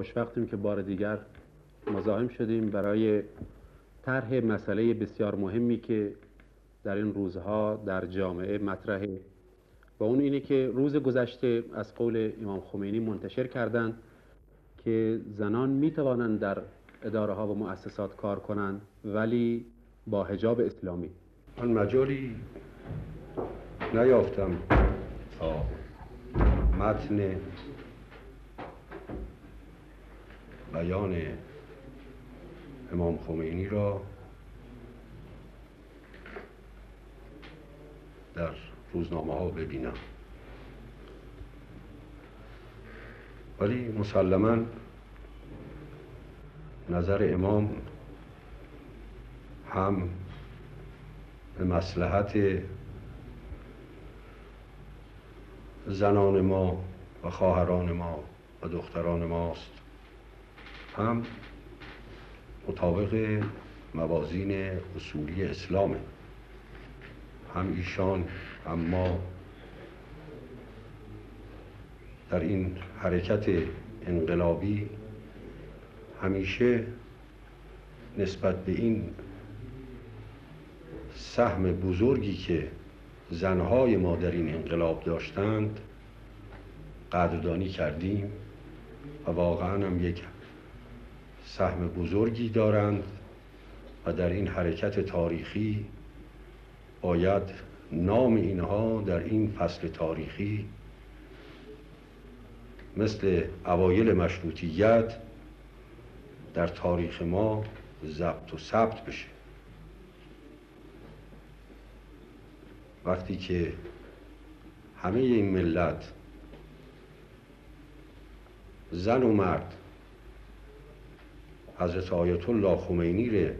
خوشوقتیم که بار دیگر مزاحم شدیم برای طرح مسئله بسیار مهمی که در این روزها در جامعه مطرحه. و اون اینه که روز گذشته از قول امام خمینی منتشر کردند که زنان می توانند در اداره ها و مؤسسات کار کنند ولی با حجاب اسلامی. من مجالی نیافتم. تا متن بیان امام خمینی را در روزنامه ها ببینم. ولی مسلما نظر امام هم به مسلحت زنان ما و خواهران ما و دختران ماست. هم مطابق موازین اصولی اسلامه. هم ایشان هم ما در این حرکت انقلابی همیشه نسبت به این سهم بزرگی که زنهای ما در این انقلاب داشتند قدردانی کردیم و واقعا هم یک سهم بزرگی دارند و در این حرکت تاریخی باید نام اینها در این فصل تاریخی مثل اوایل مشروطیت در تاریخ ما ضبط و ثبت بشه. وقتی که همه این ملت زن و مرد حضرت آیت الله خمینی ره.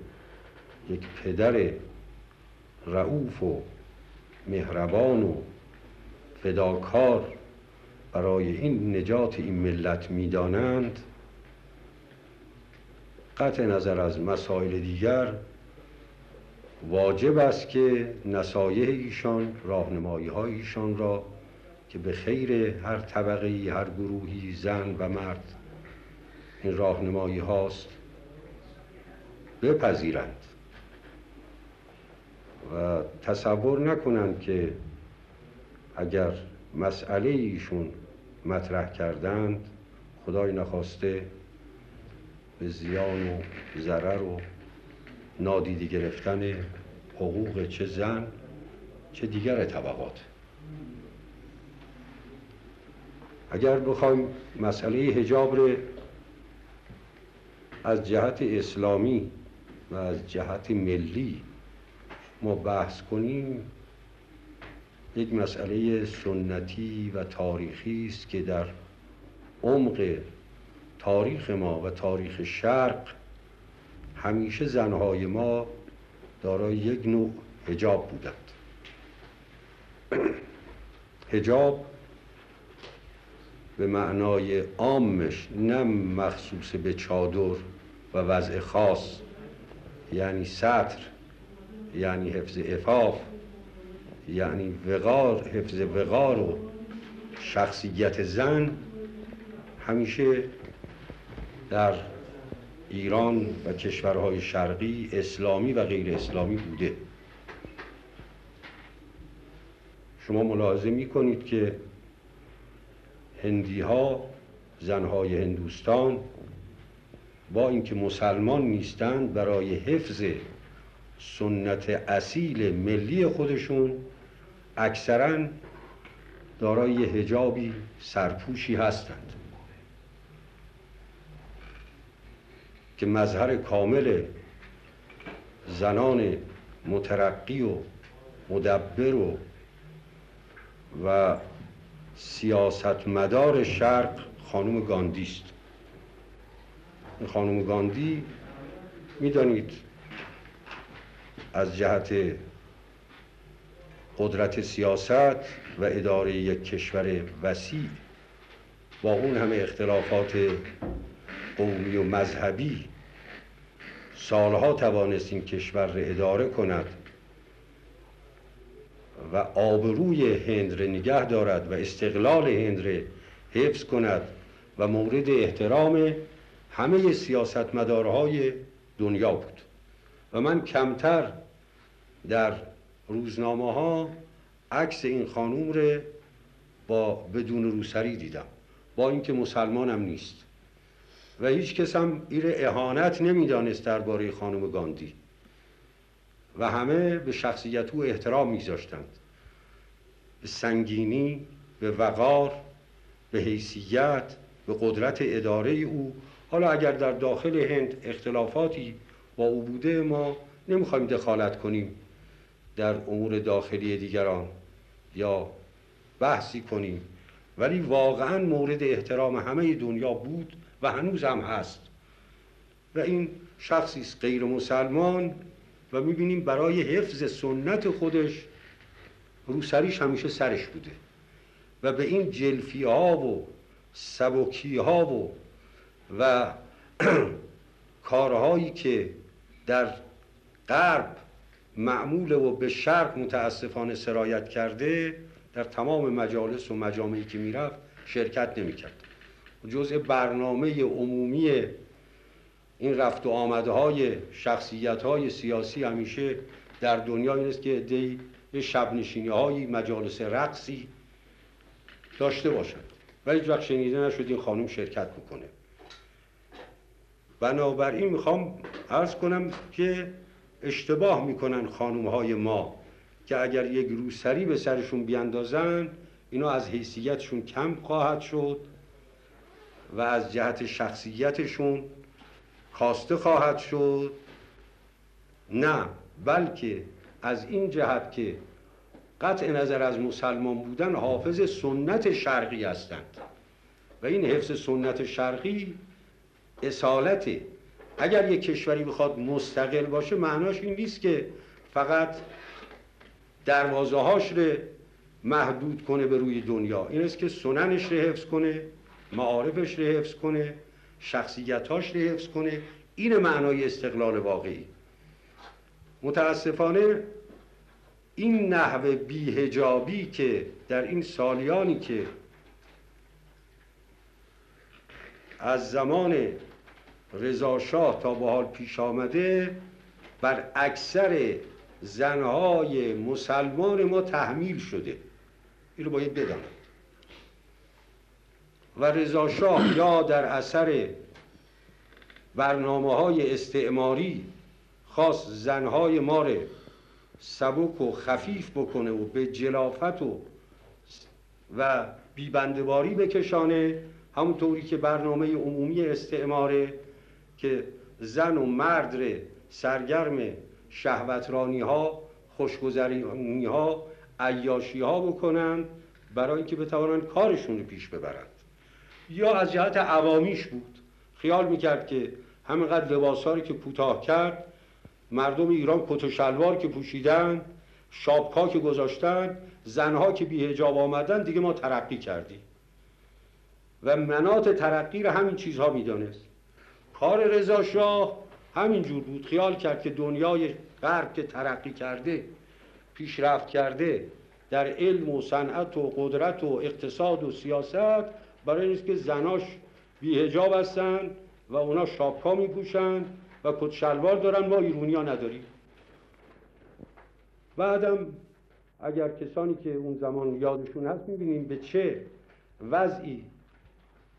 یک پدر رعوف و مهربان و فداکار برای این نجات این ملت می‌دانند. قطع نظر از مسائل دیگر واجب است که نصایح ایشان راهنمایی های ایشان را که به خیر هر طبقه هر گروهی زن و مرد این راهنمایی هاست بپذیرند. و تصور نکنند که اگر مسئله ایشون مطرح کردند خدای نخواسته به زیان و ضرر و نادیده گرفتن حقوق چه زن چه دیگر طبقات. اگر بخوایم مسئله هجاب رو از جهت اسلامی و از جهت ملی ما بحث کنیم. یک مسئله سنتی و تاریخی است که در عمق تاریخ ما و تاریخ شرق همیشه زنهای ما دارای یک نوع هجاب بودند. هجاب به معنای عامش نه مخصوص به چادر و وضع خاص یعنی سطر یعنی حفظ افاف یعنی وقار حفظ وقار و شخصیت زن همیشه در ایران و کشورهای شرقی اسلامی و غیر اسلامی بوده. شما ملاحظه می کنید که هندی ها زنهای هندوستان با اینکه مسلمان نیستند برای حفظ سنت اصیل ملی خودشون اکثرا دارای هجابی سرپوشی هستند. که مظهر کامل زنان مترقی و مدبر و و سیاست مدار شرق خانم گاندی است خانم گاندی می‌دانید از جهت قدرت سیاست و اداره یک کشور وسیع با اون همه اختلافات قومی و مذهبی سالها توانست این کشور را اداره کند و آبروی هند را نگه دارد و استقلال هند را حفظ کند و مورد احترام همه سیاستمدارهای دنیا بود. و من کمتر در روزنامه ها عکس این خانوم رو با بدون روسری دیدم. با اینکه مسلمانم نیست. و هیچ کس هم ایر اهانت نمی‌دانست درباره خانم گاندی. و همه به شخصیت او احترام میذاشتند. به سنگینی به وقار به حیثیت به قدرت اداره او حالا اگر در داخل هند اختلافاتی با او بوده ما نمی‌خوایم دخالت کنیم در امور داخلی دیگران یا بحثی کنیم. ولی واقعا مورد احترام همه دنیا بود و هنوز هم هست. و این شخصی است غیر مسلمان و می‌بینیم برای حفظ سنت خودش روسریش همیشه سرش بوده. و به این جلفی ها و سبکی ها و و کارهایی که در غرب معمول و به شرق متاسفانه سرایت کرده در تمام مجالس و مجامعی که می‌رفت شرکت نمی‌کرد. جزء برنامه عمومی این رفت و آمده های شخصیت های سیاسی همیشه در دنیا این است که دی شب نشینی های مجالس رقصی داشته باشند و هیچ وقت شنیده نشد این خانم شرکت بکنه. بنابراین می‌خوام عرض کنم که اشتباه می‌کنن خانم های ما که اگر یک روسری به سرشون بیاندازن اینا از حیثیتشون کم خواهد شد و از جهت شخصیتشون کاسته خواهد شد. نه بلکه از این جهت که قطع نظر از مسلمان بودن حافظ سنت شرقی هستند. و این حفظ سنت شرقی اصالته اگر یک کشوری بخواد مستقل باشه معناش این نیست که فقط دروازه هاش رو محدود کنه به روی دنیا. این است که سننش رو حفظ کنه معارفش رو حفظ کنه شخصیتاش رو حفظ کنه. این معنای استقلال واقعی. متاسفانه این نحو بیهجابی که در این سالیانی که از زمان رضاشاه تا به حال پیش آمده بر اکثر زنهای مسلمان ما تحمیل شده. این باید بدانند و رضاشاه یا در اثر برنامه های استعماری خاص زنهای ما رو سبک و خفیف بکنه و به جلافت و و بیبندباری بکشانه همونطوری که برنامه عمومی استعماره. که زن و مرد سرگرم شهوترانی ها خوشگذرانی ها عیاشی ها بکنند برای اینکه بتوانند کارشون رو پیش ببرند. یا از جهت عوامیش بود. خیال می‌کرد که همینقدر لباساری که کوتاه کرد مردم ایران کت و شلوار که پوشیدن شابکا که گذاشتن زنها که بیهجاب آمدن دیگه ما ترقی کردیم. و منات ترقی رو همین چیزها می‌دانست. کار رضا شاه همینجور بود. خیال کرد که دنیای غرب که ترقی کرده پیشرفت کرده در علم و صنعت و قدرت و اقتصاد و سیاست برای اینکه که زناش بیهجاب هستن و اونا شابکا میپوشن و کت شلوار دارن. ما ایرونی ها نداریم. بعدم اگر کسانی که اون زمان یادشون هست می‌بینیم به چه وضعی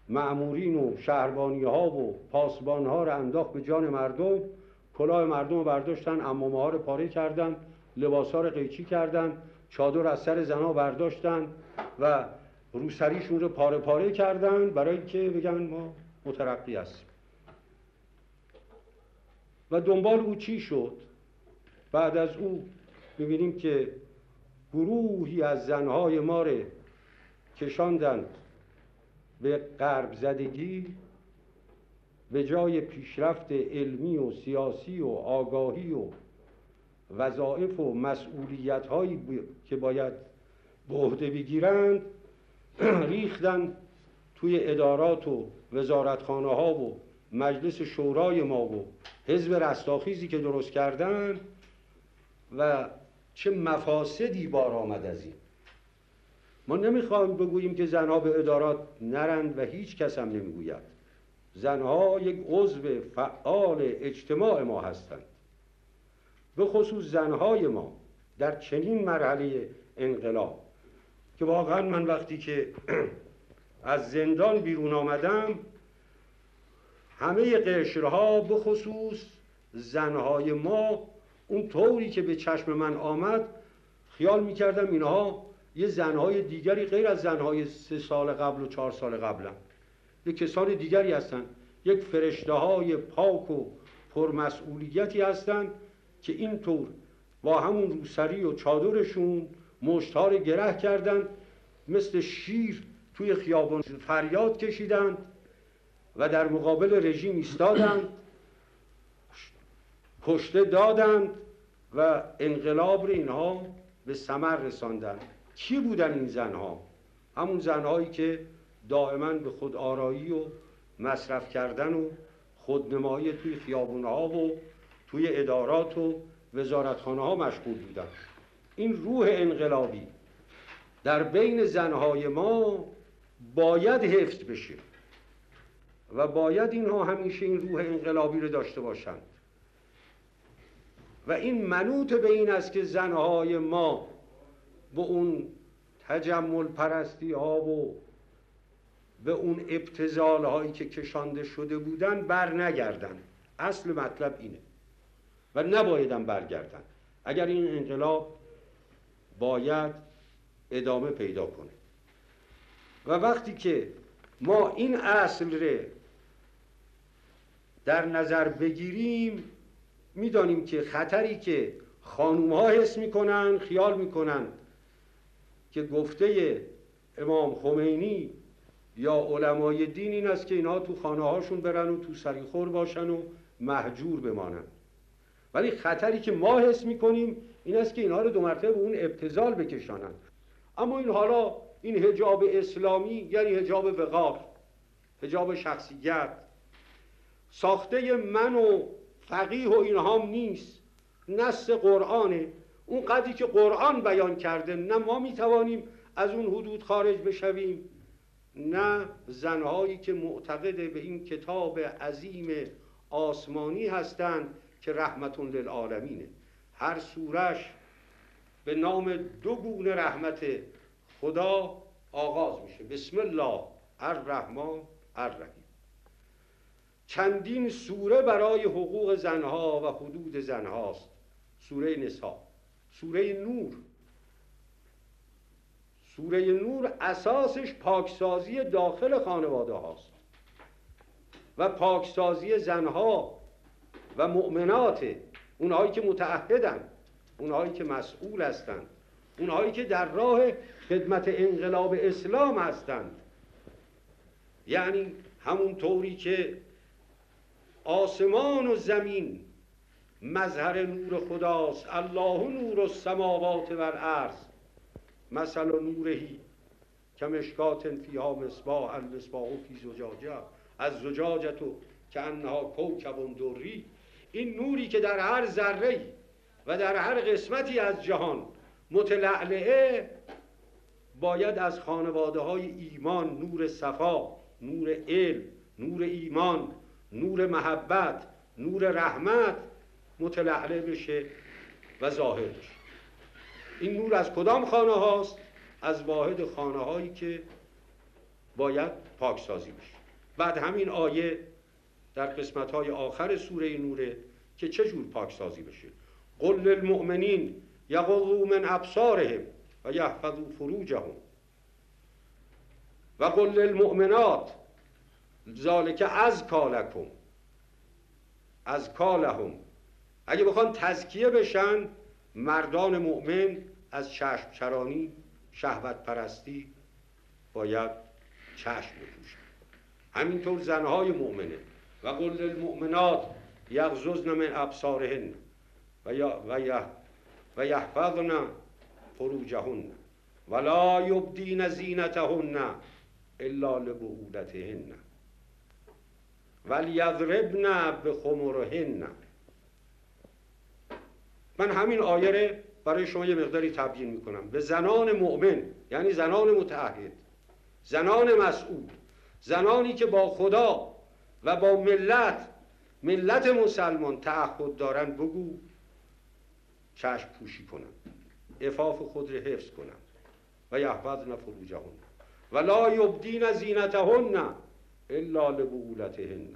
معمورین و شهربانی ها و پاسبان ها رو انداخت به جان مردم. کلاه مردم رو برداشتن امامه ها رو پاره کردن لباس ها رو قیچی کردن چادر از سر زنها برداشتن و روسریشون رو پاره پاره کردن برای اینکه بگن ما مترقی هستیم. و دنبال او چی شد؟ بعد از او ببینیم که گروهی از زنهای ما کشاندن به غرب زدگی به جای پیشرفت علمی و سیاسی و آگاهی و وظایف و مسئولیت هایی که باید به عهده بگیرند ریختن توی ادارات و وزارتخانه ها و مجلس شورای ما و حزب رستاخیزی که درست کردن و چه مفاسدی بار آمد از این. ما نمی‌خوایم بگوییم که زنها به ادارات نرند و هیچ کس هم نمی‌گوید. زنها یک عضو فعال اجتماع ما هستند. به خصوص زنهای ما در چنین مرحله انقلاب که واقعا من وقتی که از زندان بیرون آمدم همه قشرها به خصوص زنهای ما اون طوری که به چشم من آمد خیال می‌کردم اینها یه زنهای دیگری غیر از زنهای سه سال قبل و چهار سال قبلن. یه کسان دیگری هستند یک فرشته های پاک و پرمسئولیتی هستند که اینطور با همون روسری و چادرشون مشتار گره کردند مثل شیر توی خیابان فریاد کشیدند و در مقابل رژیم ایستادند کشته دادند و انقلاب رو اینها به ثمر رساندند کی بودن این زنها؟ همون زنهایی که دائما به خود آرایی و مصرف کردن و خودنمایی توی خیابونها و توی ادارات و وزارتخانه ها مشغول بودن. این روح انقلابی در بین زنهای ما باید حفظ بشه و باید اینها همیشه این روح انقلابی رو داشته باشند. و این منوط به این است که زنهای ما به اون تجمل پرستی ها و به اون ابتزال هایی که کشانده شده بودن بر نگردن. اصل مطلب اینه. و نبایدن برگردن. اگر این انقلاب باید ادامه پیدا کنه. و وقتی که ما این اصل ره در نظر بگیریم می‌دانیم که خطری که خانوم ها حس می‌کنن خیال می‌کنن که گفته امام خمینی یا علمای دین این است که اینها تو خانه هاشون برن و تو سریخور باشن و محجور بمانن. ولی خطری که ما حس می‌کنیم این است که اینها رو دو مرتبه به اون ابتزال بکشانند اما این حالا این هجاب اسلامی یعنی هجاب وقار هجاب شخصیت ساخته من و فقیه و اینهام نیست. نص قرآنه. اون قدری که قرآن بیان کرده نه ما می‌توانیم از اون حدود خارج بشویم نه زنهایی که معتقد به این کتاب عظیم آسمانی هستند که رحمتون للعالمینه. هر سورش به نام دو گونه رحمت خدا آغاز میشه. بسم الله الرحمن الرحیم. چندین سوره برای حقوق زنها و حدود زنهاست. سوره نسا سوره نور. سوره نور اساسش پاکسازی داخل خانواده هاست و پاکسازی زنها و مؤمنات اونهایی که متعهدن اونهایی که مسئول هستند اونهایی که در راه خدمت انقلاب اسلام هستند یعنی همون طوری که آسمان و زمین مظهر نور خداست. الله نور السماوات و الارض مثل نورهی کمشکات فیها مصباح المصباح فی زجاجه. از زجاجتو که انها کوکب دری. این نوری که در هر ذره و در هر قسمتی از جهان متلعلعه باید از خانواده های ایمان نور صفا نور علم نور ایمان نور محبت نور رحمت متلعلع بشه و ظاهر بشه. این نور از کدام خانه هاست؟ از واحد خانه هایی که باید پاکسازی بشه. بعد همین آیه در قسمت های آخر سوره نوره که چجور پاکسازی بشه. قل للمؤمنین یغضوا من ابصارهم و یحفظوا فروجهم. و قل للمؤمنات ذالک از کالکم از کالهم اگه بخوان تزکیه بشن مردان مؤمن از چشم چرانی شهوت پرستی باید چشم بپوشن. همینطور زنهای مؤمنه. و قل للمؤمنات یغززن من ابصارهن و و یحفظن فروجهن ولا یبدین زینتهن الا لبعولتهن ولیضربن به خمرهن من همین آیه برای شما یه مقداری تبیین می‌کنم. به زنان مؤمن یعنی زنان متعهد زنان مسئول زنانی که با خدا و با ملت ملت مسلمان تعهد دارن بگو چشم پوشی کنن افاف خود را حفظ کنن و یحفظن فروجهن. و لا یبدین زینتهن الا لبعولتهن.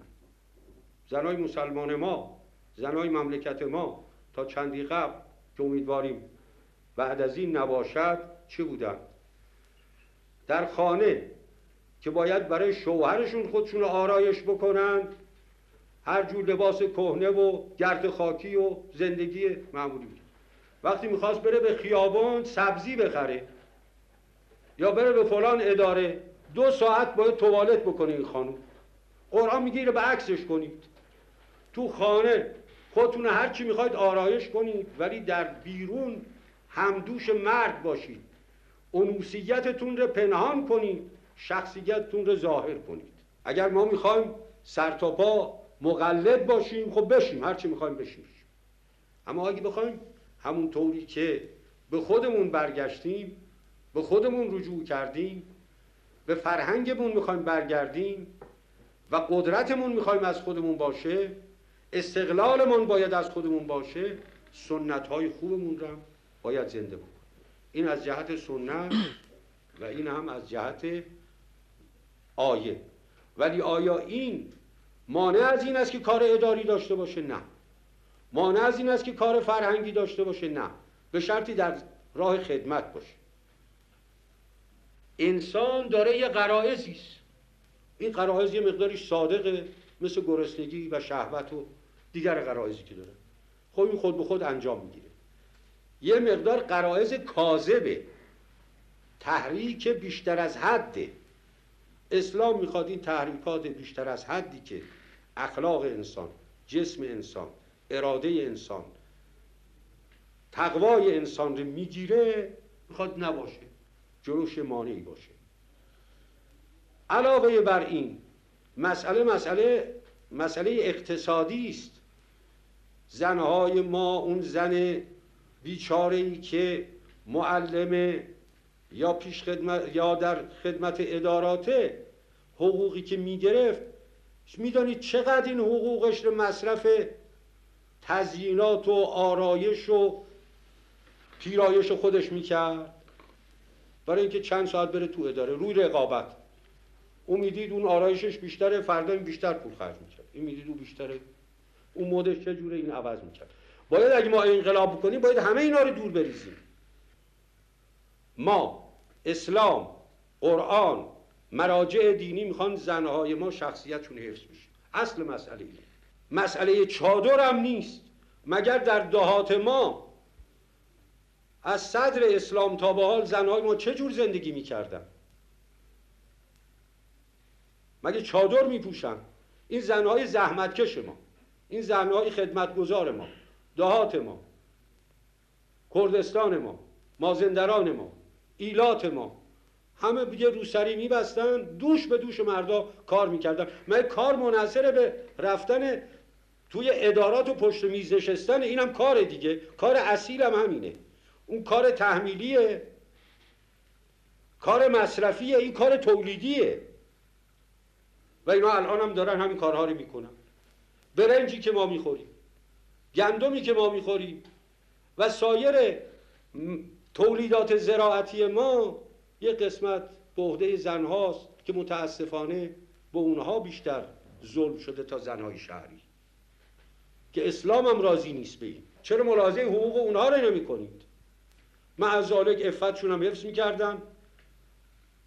زنای مسلمان ما زنای مملکت ما تا چندی قبل که امیدواریم بعد از این نباشد چه بودن؟ در خانه که باید برای شوهرشون خودشون آرایش بکنند هر جور لباس کهنه و گرد خاکی و زندگی معمولی بود. وقتی می‌خواست بره به خیابان سبزی بخره یا بره به فلان اداره دو ساعت باید توالت بکنه این خانم. قرآن میگه به عکسش کنید. تو خانه خودتون هر چی می‌خواید آرایش کنید ولی در بیرون همدوش مرد باشید انوسیتتون رو پنهان کنید شخصیتتون رو ظاهر کنید اگر ما می‌خوایم سر تا مقلد باشیم خب بشیم هر چی می‌خوایم بشیم. اما اگه بخوایم همون طوری که به خودمون برگشتیم به خودمون رجوع کردیم به فرهنگمون می‌خوایم برگردیم و قدرتمون می‌خوایم از خودمون باشه استقلالمون باید از خودمون باشه سنت های خوبمون رو باید زنده بکنیم. این از جهت سنت و این هم از جهت آیه. ولی آیا این مانع از این است که کار اداری داشته باشه؟ نه. مانع از این است که کار فرهنگی داشته باشه؟ نه. به شرطی در راه خدمت باشه. انسان داره یه قرائزی است. این قرائز یه مقداری صادقه. مثل گرسنگی و شهوت و دیگر قرائزی که داره. خب این خود به خود انجام می‌گیره. یه مقدار قرائز کاذبه. تحریک بیشتر از حده. اسلام می‌خواد این تحریکات بیشتر از حدی که اخلاق انسان جسم انسان اراده انسان تقوای انسان رو می‌گیره می‌خواد نباشه. جلوش مانعی باشه. علاوه بر این مسئله مسئله مسئله اقتصادی است. زنهای ما اون زن بیچاره ای که معلم یا پیش خدمت یا در خدمت اداراته حقوقی که می‌گرفت می‌دانید چقدر این حقوقش رو مصرف تزیینات و آرایش و پیرایش خودش می‌کرد؟ برای اینکه چند ساعت بره تو اداره روی رقابت. او می‌دید اون آرایشش بیشتره فردا این بیشتر پول خرج می‌کرد. این می‌دید اون بیشتره اون مدش چجوره این عوض می‌کرد. باید اگه ما انقلاب بکنیم باید همه اینا رو دور بریزیم. ما اسلام قرآن مراجع دینی می‌خوان زنهای ما شخصیتشون حفظ بشه. اصل مسئله اینه. مسئله چادر هم نیست. مگر در دهات ما از صدر اسلام تا به حال زنهای ما چه جور زندگی می‌کردن؟ مگه چادر میپوشن؟ این زنهای زحمتکش ما. این زنهای خدمتگزار ما. دهات ما. کردستان ما. مازندران ما. ایلات ما. همه یه روسری میبستن دوش به دوش مردا کار می‌کردن. من کار منحصره به رفتن توی ادارات و پشت میز نشستن اینم کار دیگه. کار اصیل هم همینه. اون کار تحمیلیه. کار مصرفیه. این کار تولیدیه. و اینا الان هم دارن همین کارها رو می‌کنن. برنجی که ما می‌خوریم گندمی که ما می‌خوریم و سایر تولیدات زراعتی ما یه قسمت به عهده زنهاست که متاسفانه به اونها بیشتر ظلم شده تا زنهای شهری. که اسلام هم راضی نیست به این. چرا ملاحظه حقوق اونها رو نمی کنید معذالک افتشون هم حفظ می‌کردن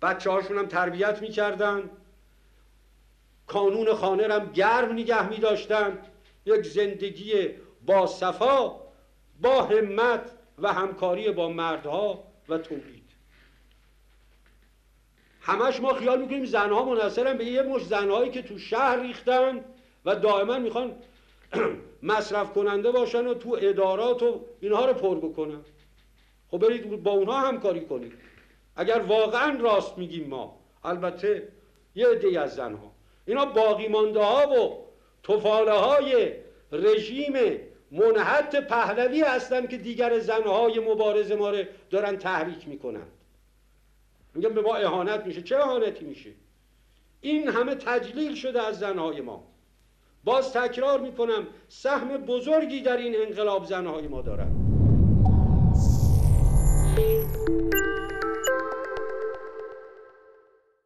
بچه هاشون هم تربیت می‌کردن. کانون خانه هم گرم نگه می یک زندگی با صفا با همت و همکاری با مردها و تولید. همش ما خیال می‌کنیم زنها منصرن به یه مش زنهایی که تو شهر ریختن و دائما می‌خوان مصرف کننده باشن و تو ادارات و اینها رو پر بکنن. خب برید با اونها همکاری کنید. اگر واقعا راست میگیم ما البته یه عده از زنها. اینا باقی مانده ها و توفاله های رژیم منحط پهلوی هستم که دیگر زنهای مبارز ما رو دارن تحریک می‌کنند. میگم به ما اهانت میشه. چه اهانتی میشه؟ این همه تجلیل شده از زنهای ما. باز تکرار می‌کنم سهم بزرگی در این انقلاب زنهای ما دارند